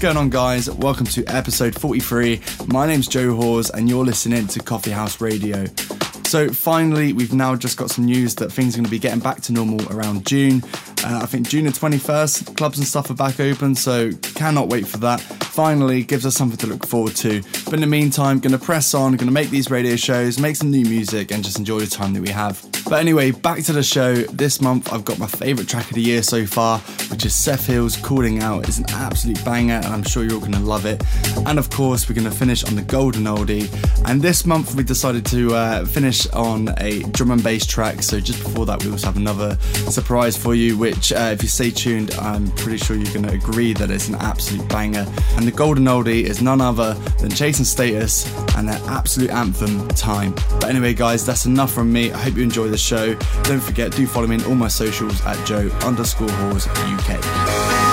Going on, guys? Welcome to episode 43. My name's Joe Hawes, and you're listening to Coffee House Radio. So, finally, we've now just got some news that things are going to be getting back to normal around June. Uh, I think June the 21st, clubs and stuff are back open, so cannot wait for that. Finally, gives us something to look forward to. But in the meantime, going to press on, going to make these radio shows, make some new music, and just enjoy the time that we have. But anyway, back to the show. This month, I've got my favourite track of the year so far, which is Seth Hills Calling Out. It's an absolute banger, and I'm sure you're all going to love it. And of course, we're going to finish on the Golden Oldie. And this month, we decided to uh, finish on a drum and bass track. So just before that, we also have another surprise for you, which, uh, if you stay tuned, I'm pretty sure you're going to agree that it's an absolute banger. And the Golden Oldie is none other than Chase & Status and their absolute anthem, Time. But anyway, guys, that's enough from me. I hope you enjoy the show. Don't forget, do follow me on all my socials at Joe underscore Hawes UK.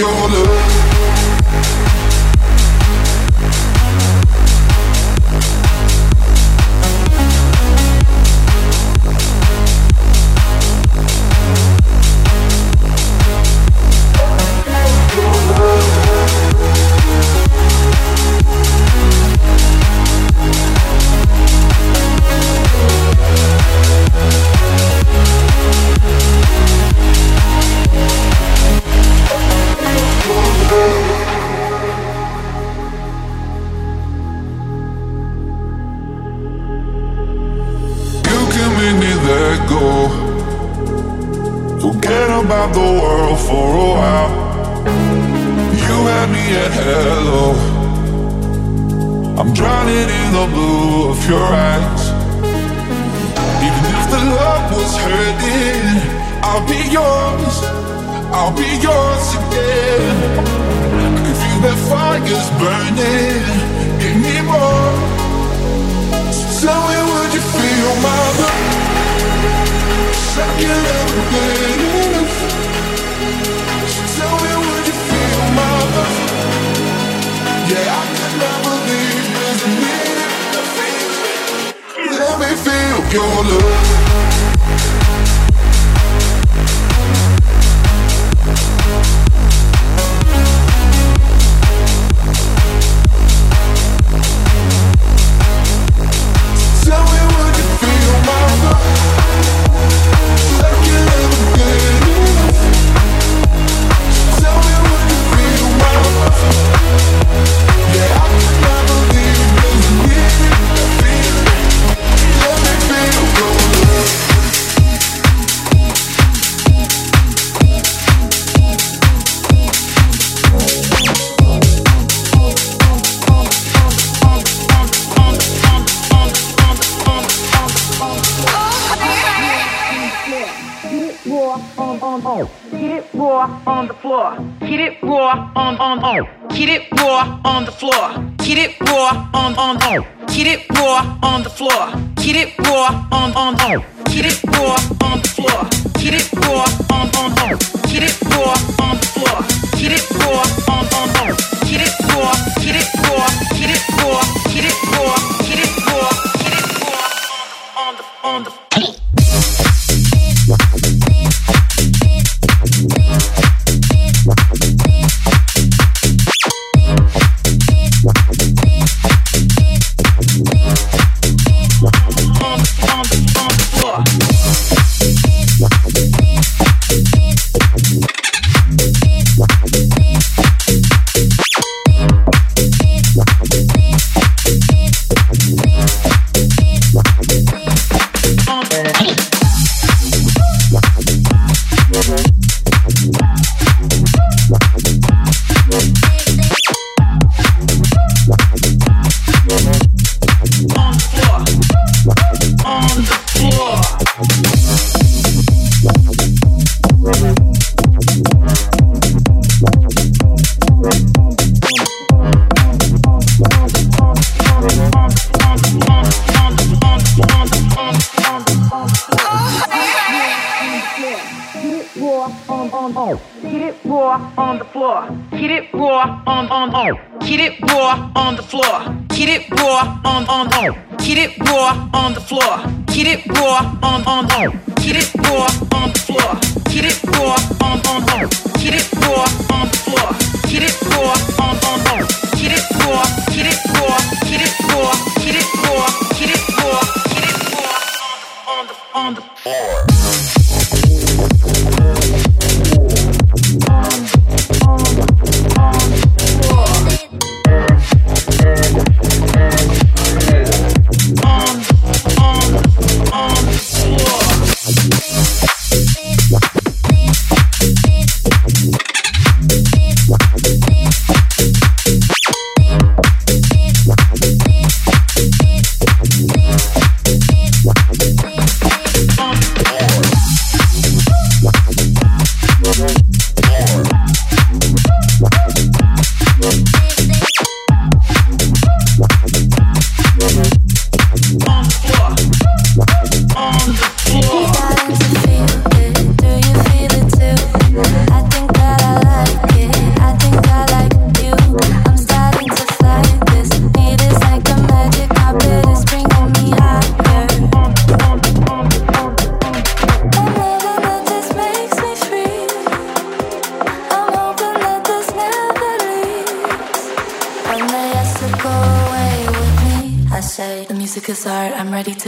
your love Get it raw on the floor. Get it raw on on on. Get it raw on the floor. Get it raw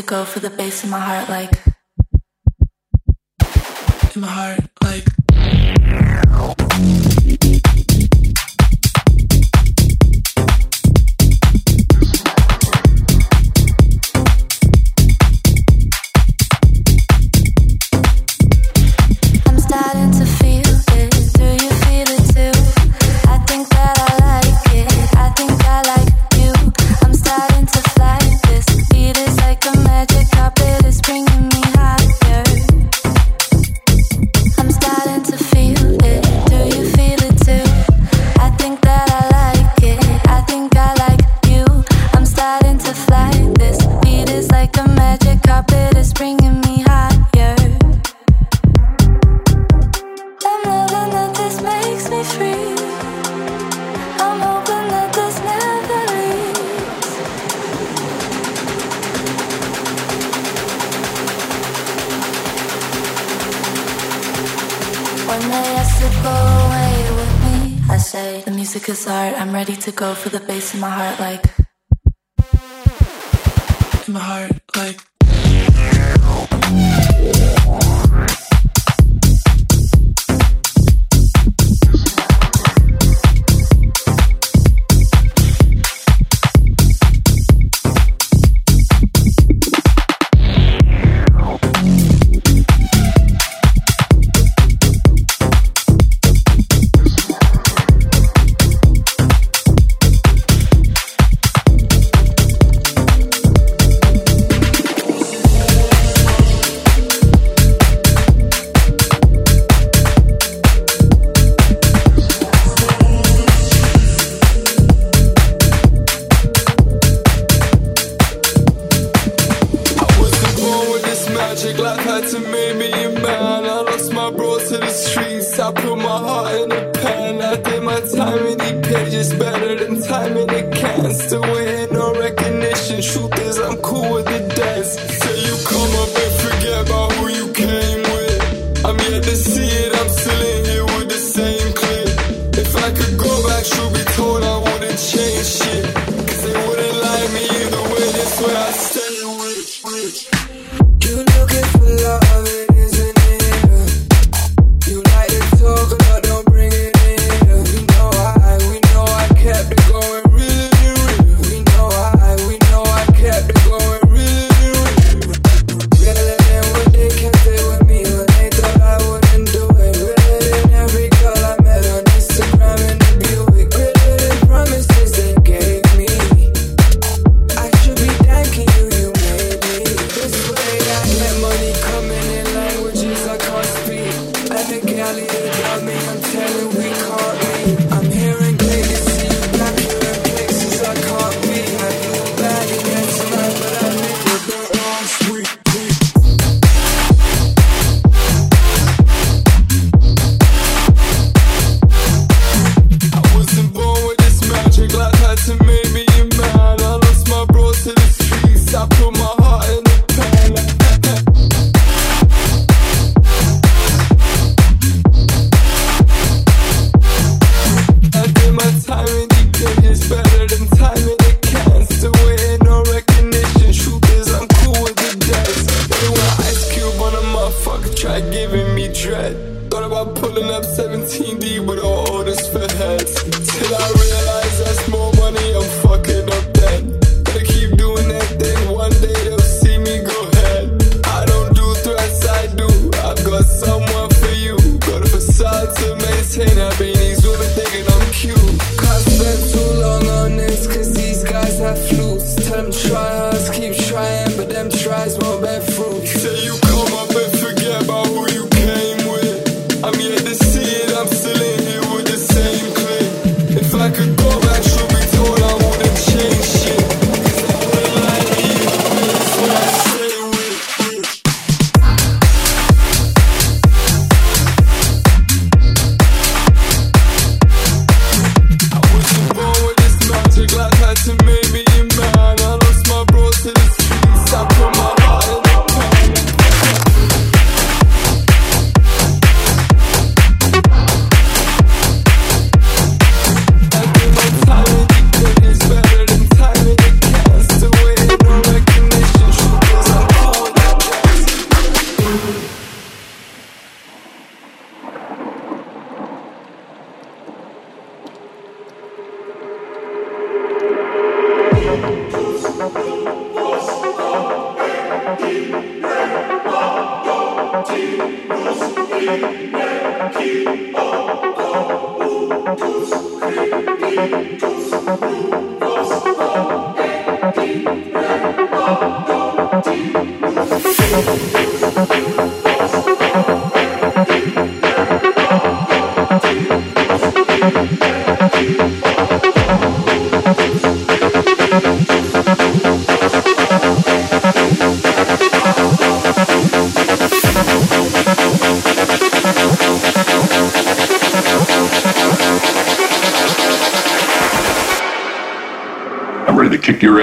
for the bass in my heart like for the bass in my heart like in my heart like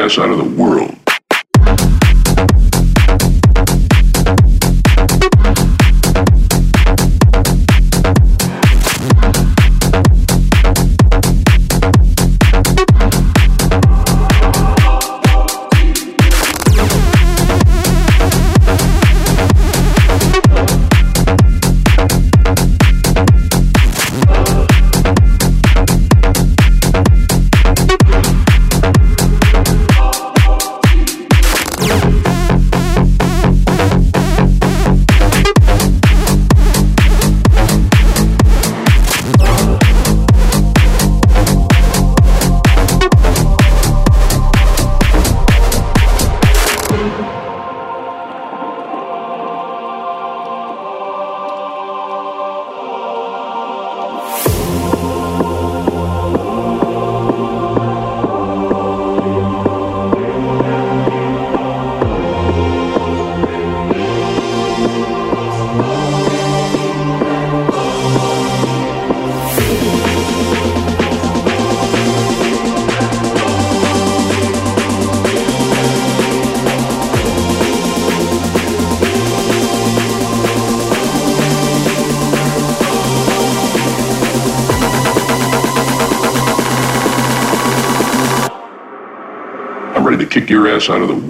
ass out of the out of the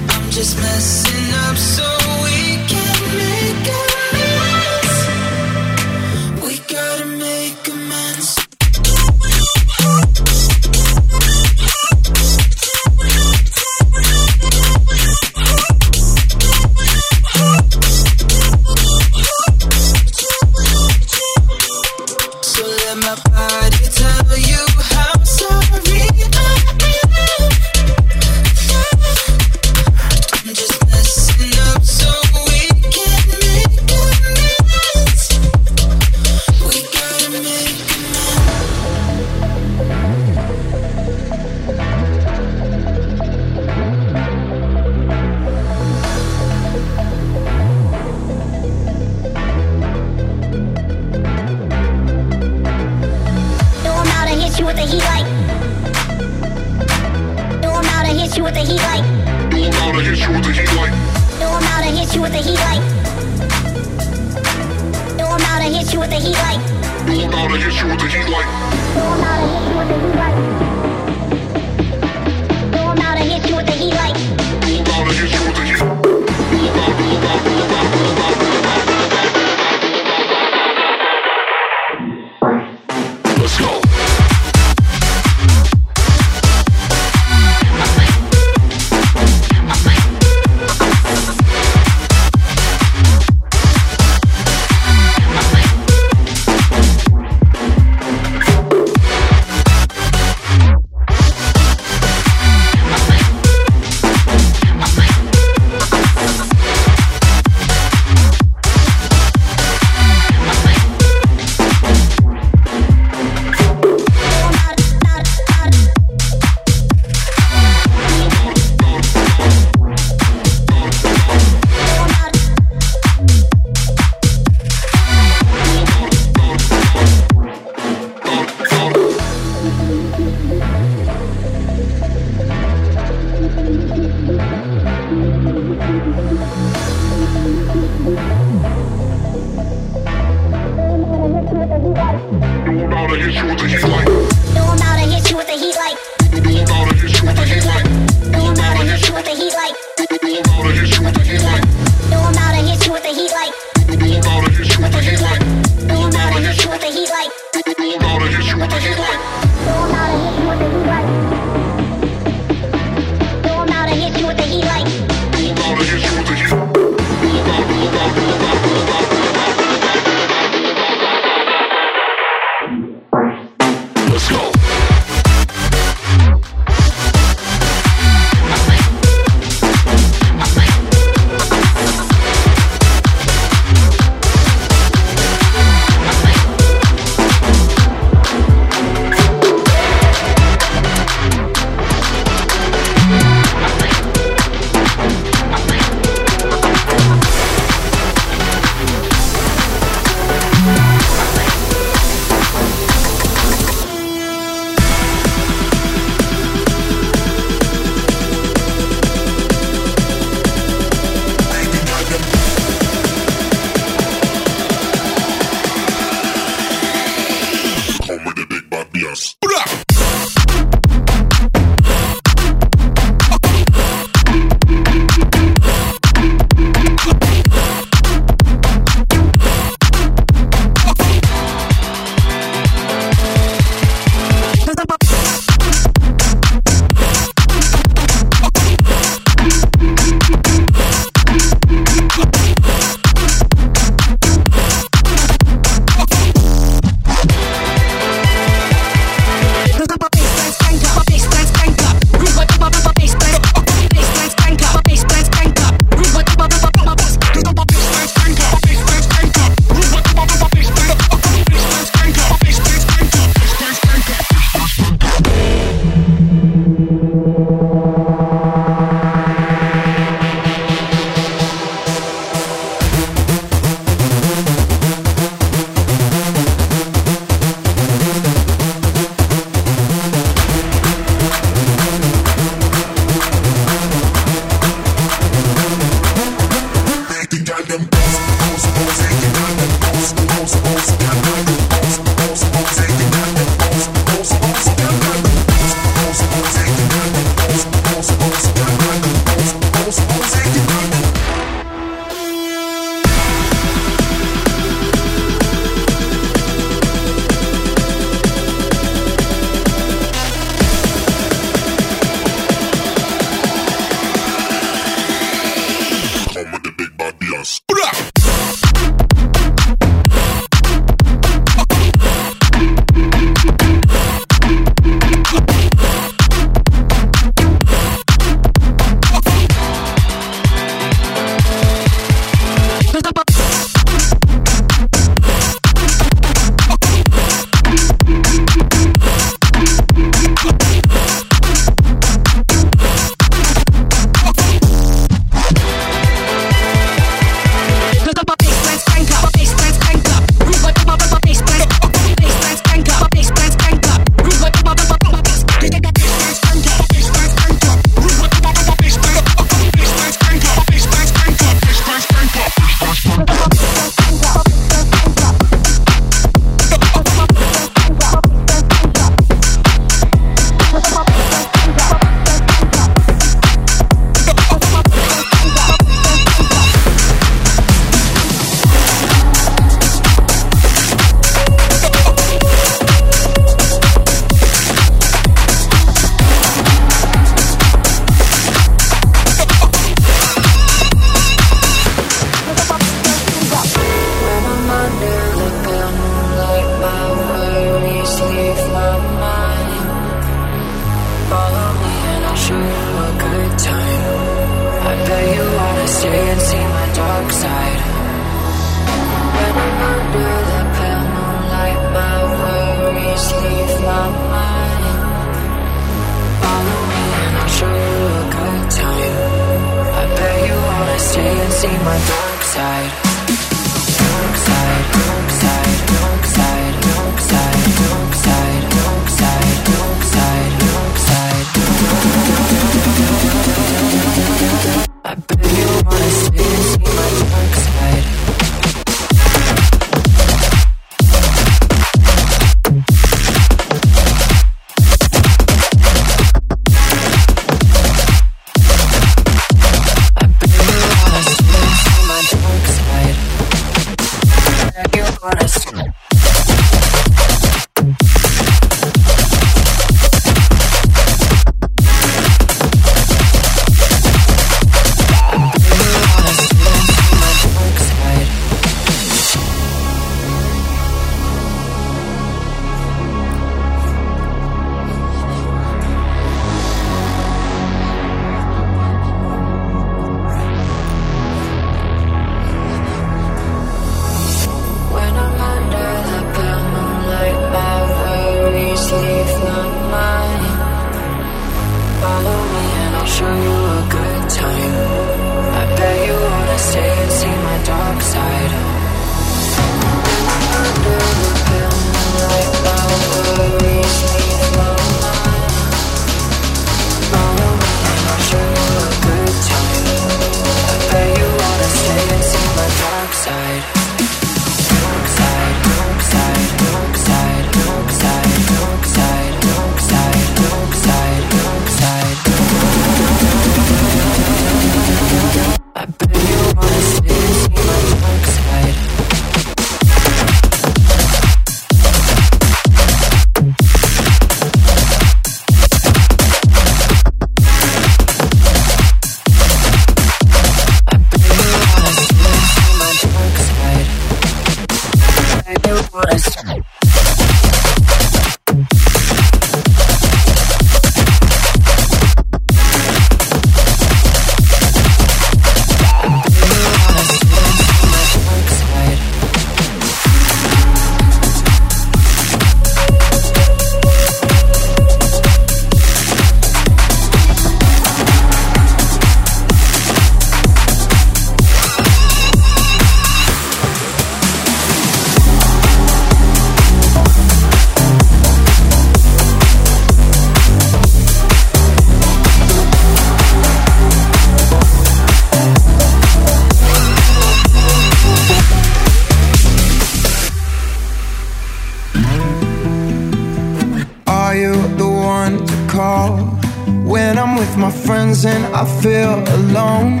things and I feel alone.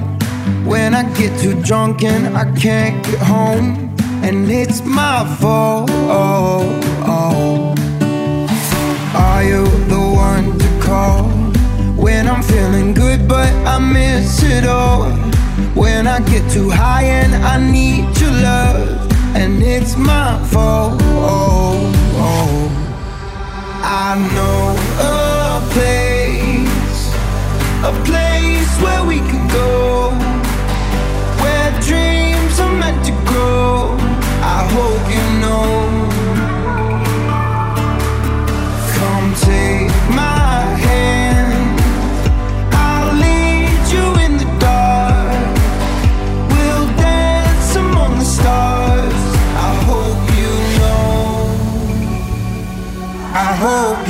When I get too drunk and I can't get home, and it's my fault. Are you the one to call when I'm feeling good but I miss it all? When I get too high and I need your love, and it's my fault. I know a place where we can go, where dreams are meant to grow. I hope you know. Come take my hand, I'll lead you in the dark. We'll dance among the stars. I hope you know. I hope.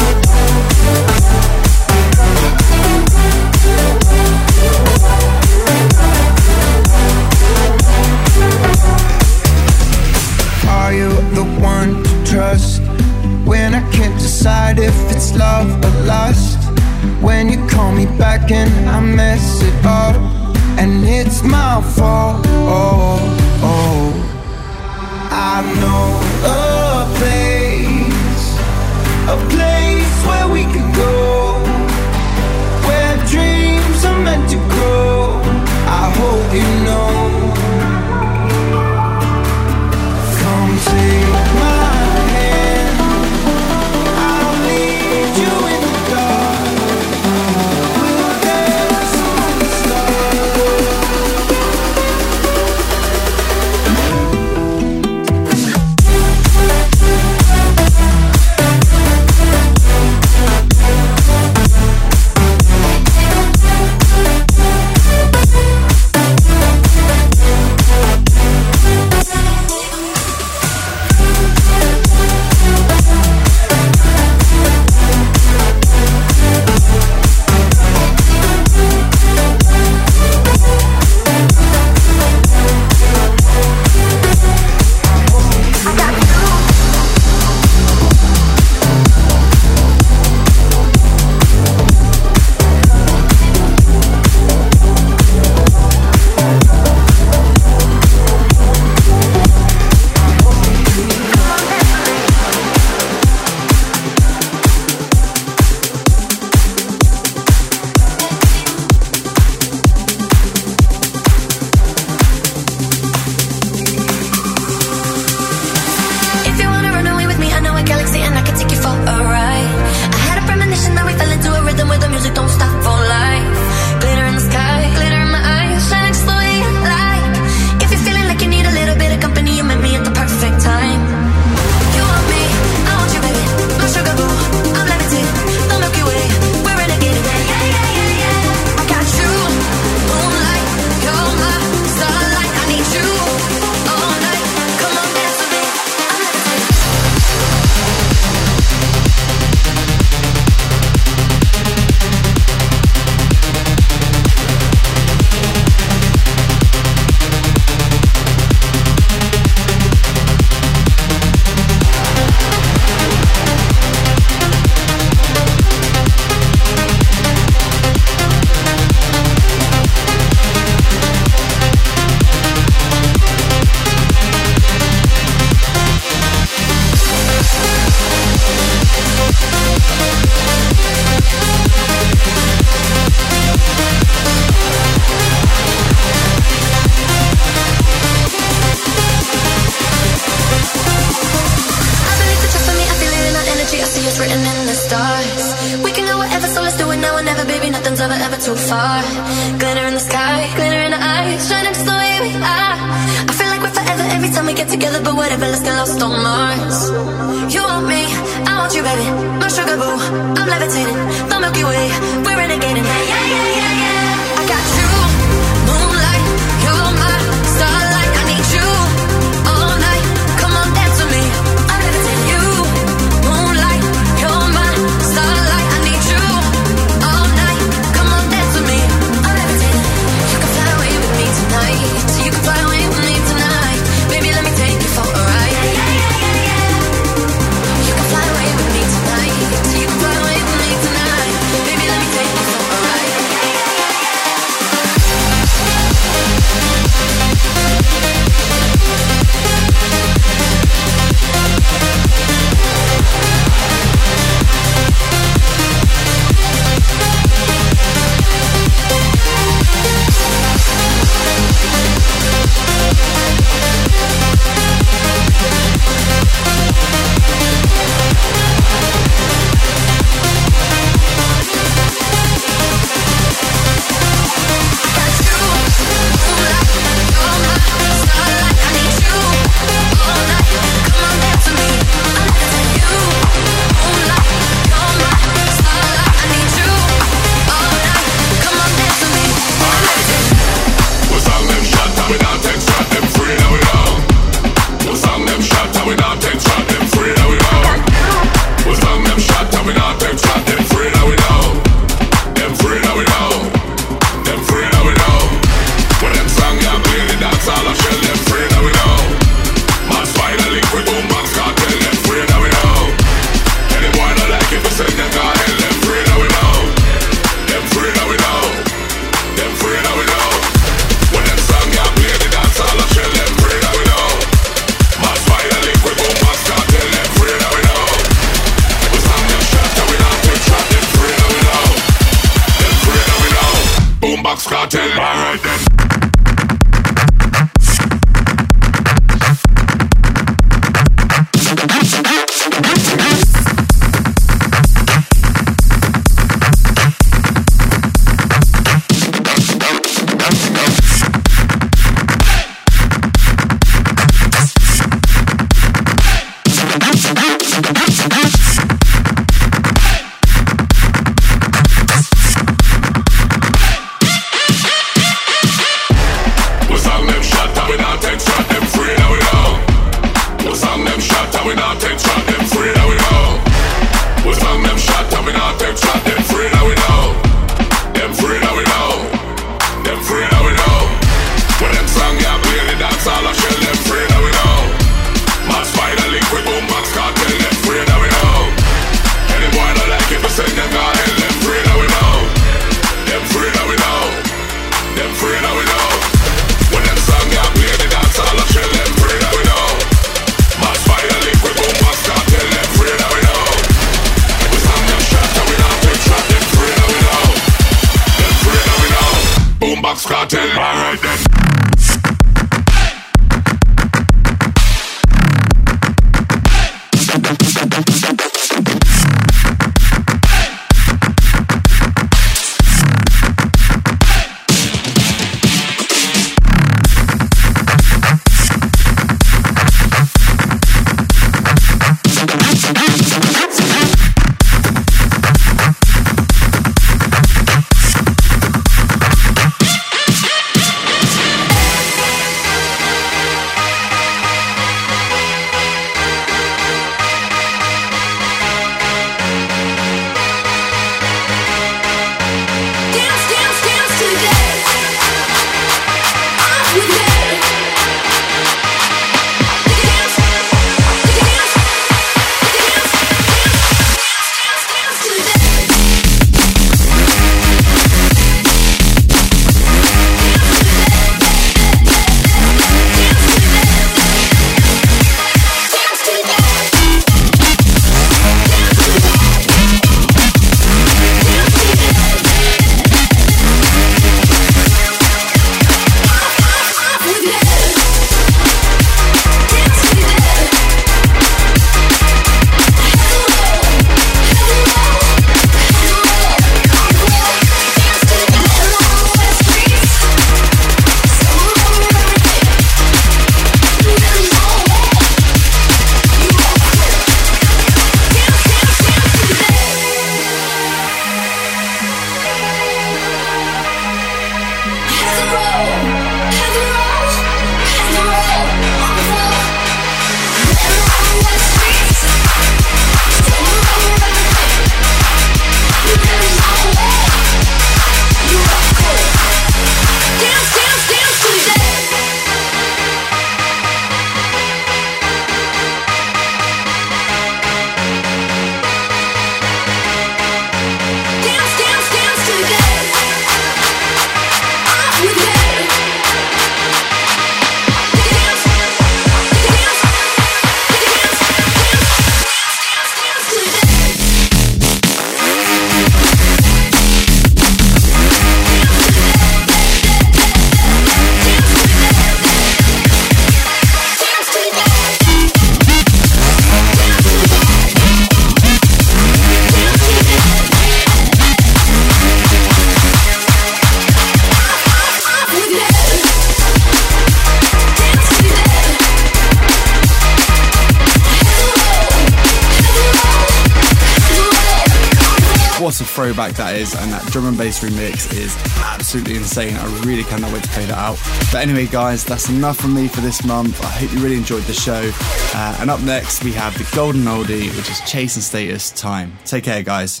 throwback that is, and that drum and bass remix is absolutely insane. I really cannot wait to play that out. But anyway, guys, that's enough from me for this month. I hope you really enjoyed the show. Uh, and up next, we have the Golden Oldie, which is Chase and Status Time. Take care, guys.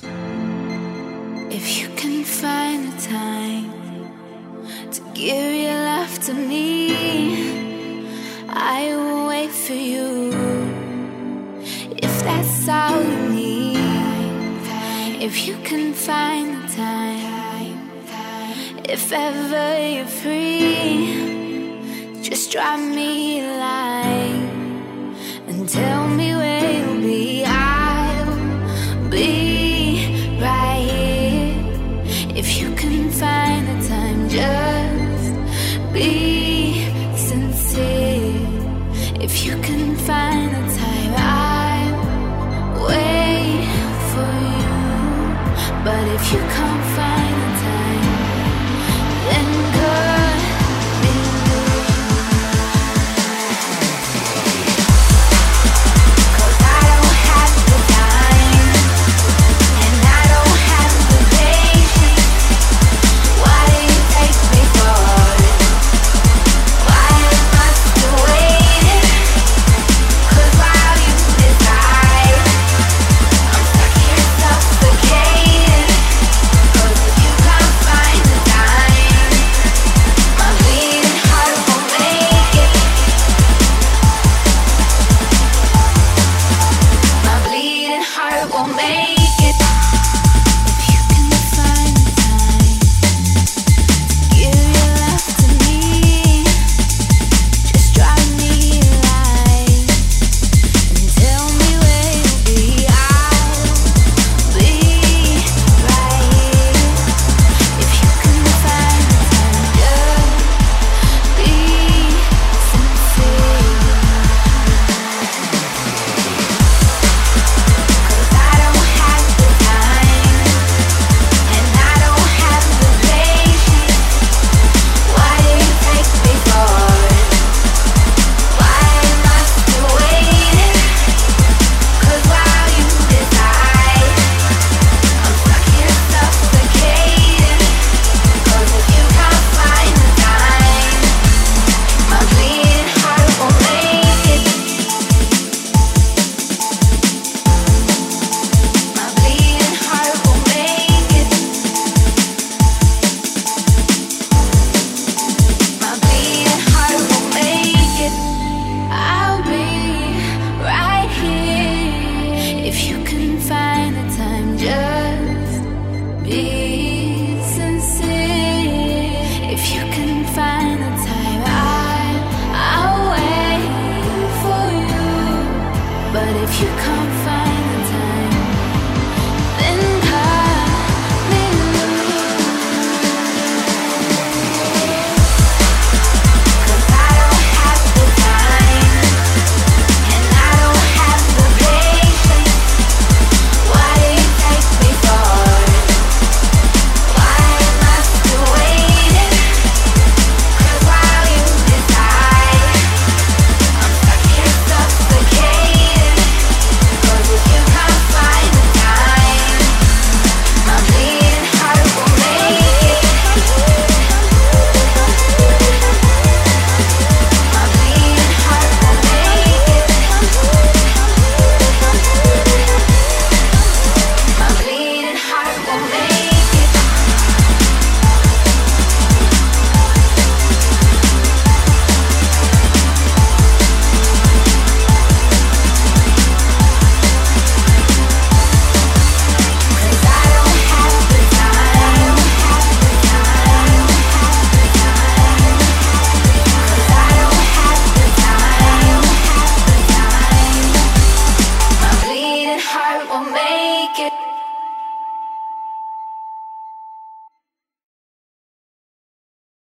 If you can find the time to give your love to me, I will wait for you. If that's all you need. If you can find the time, if ever you're free, just drop me a line and tell me.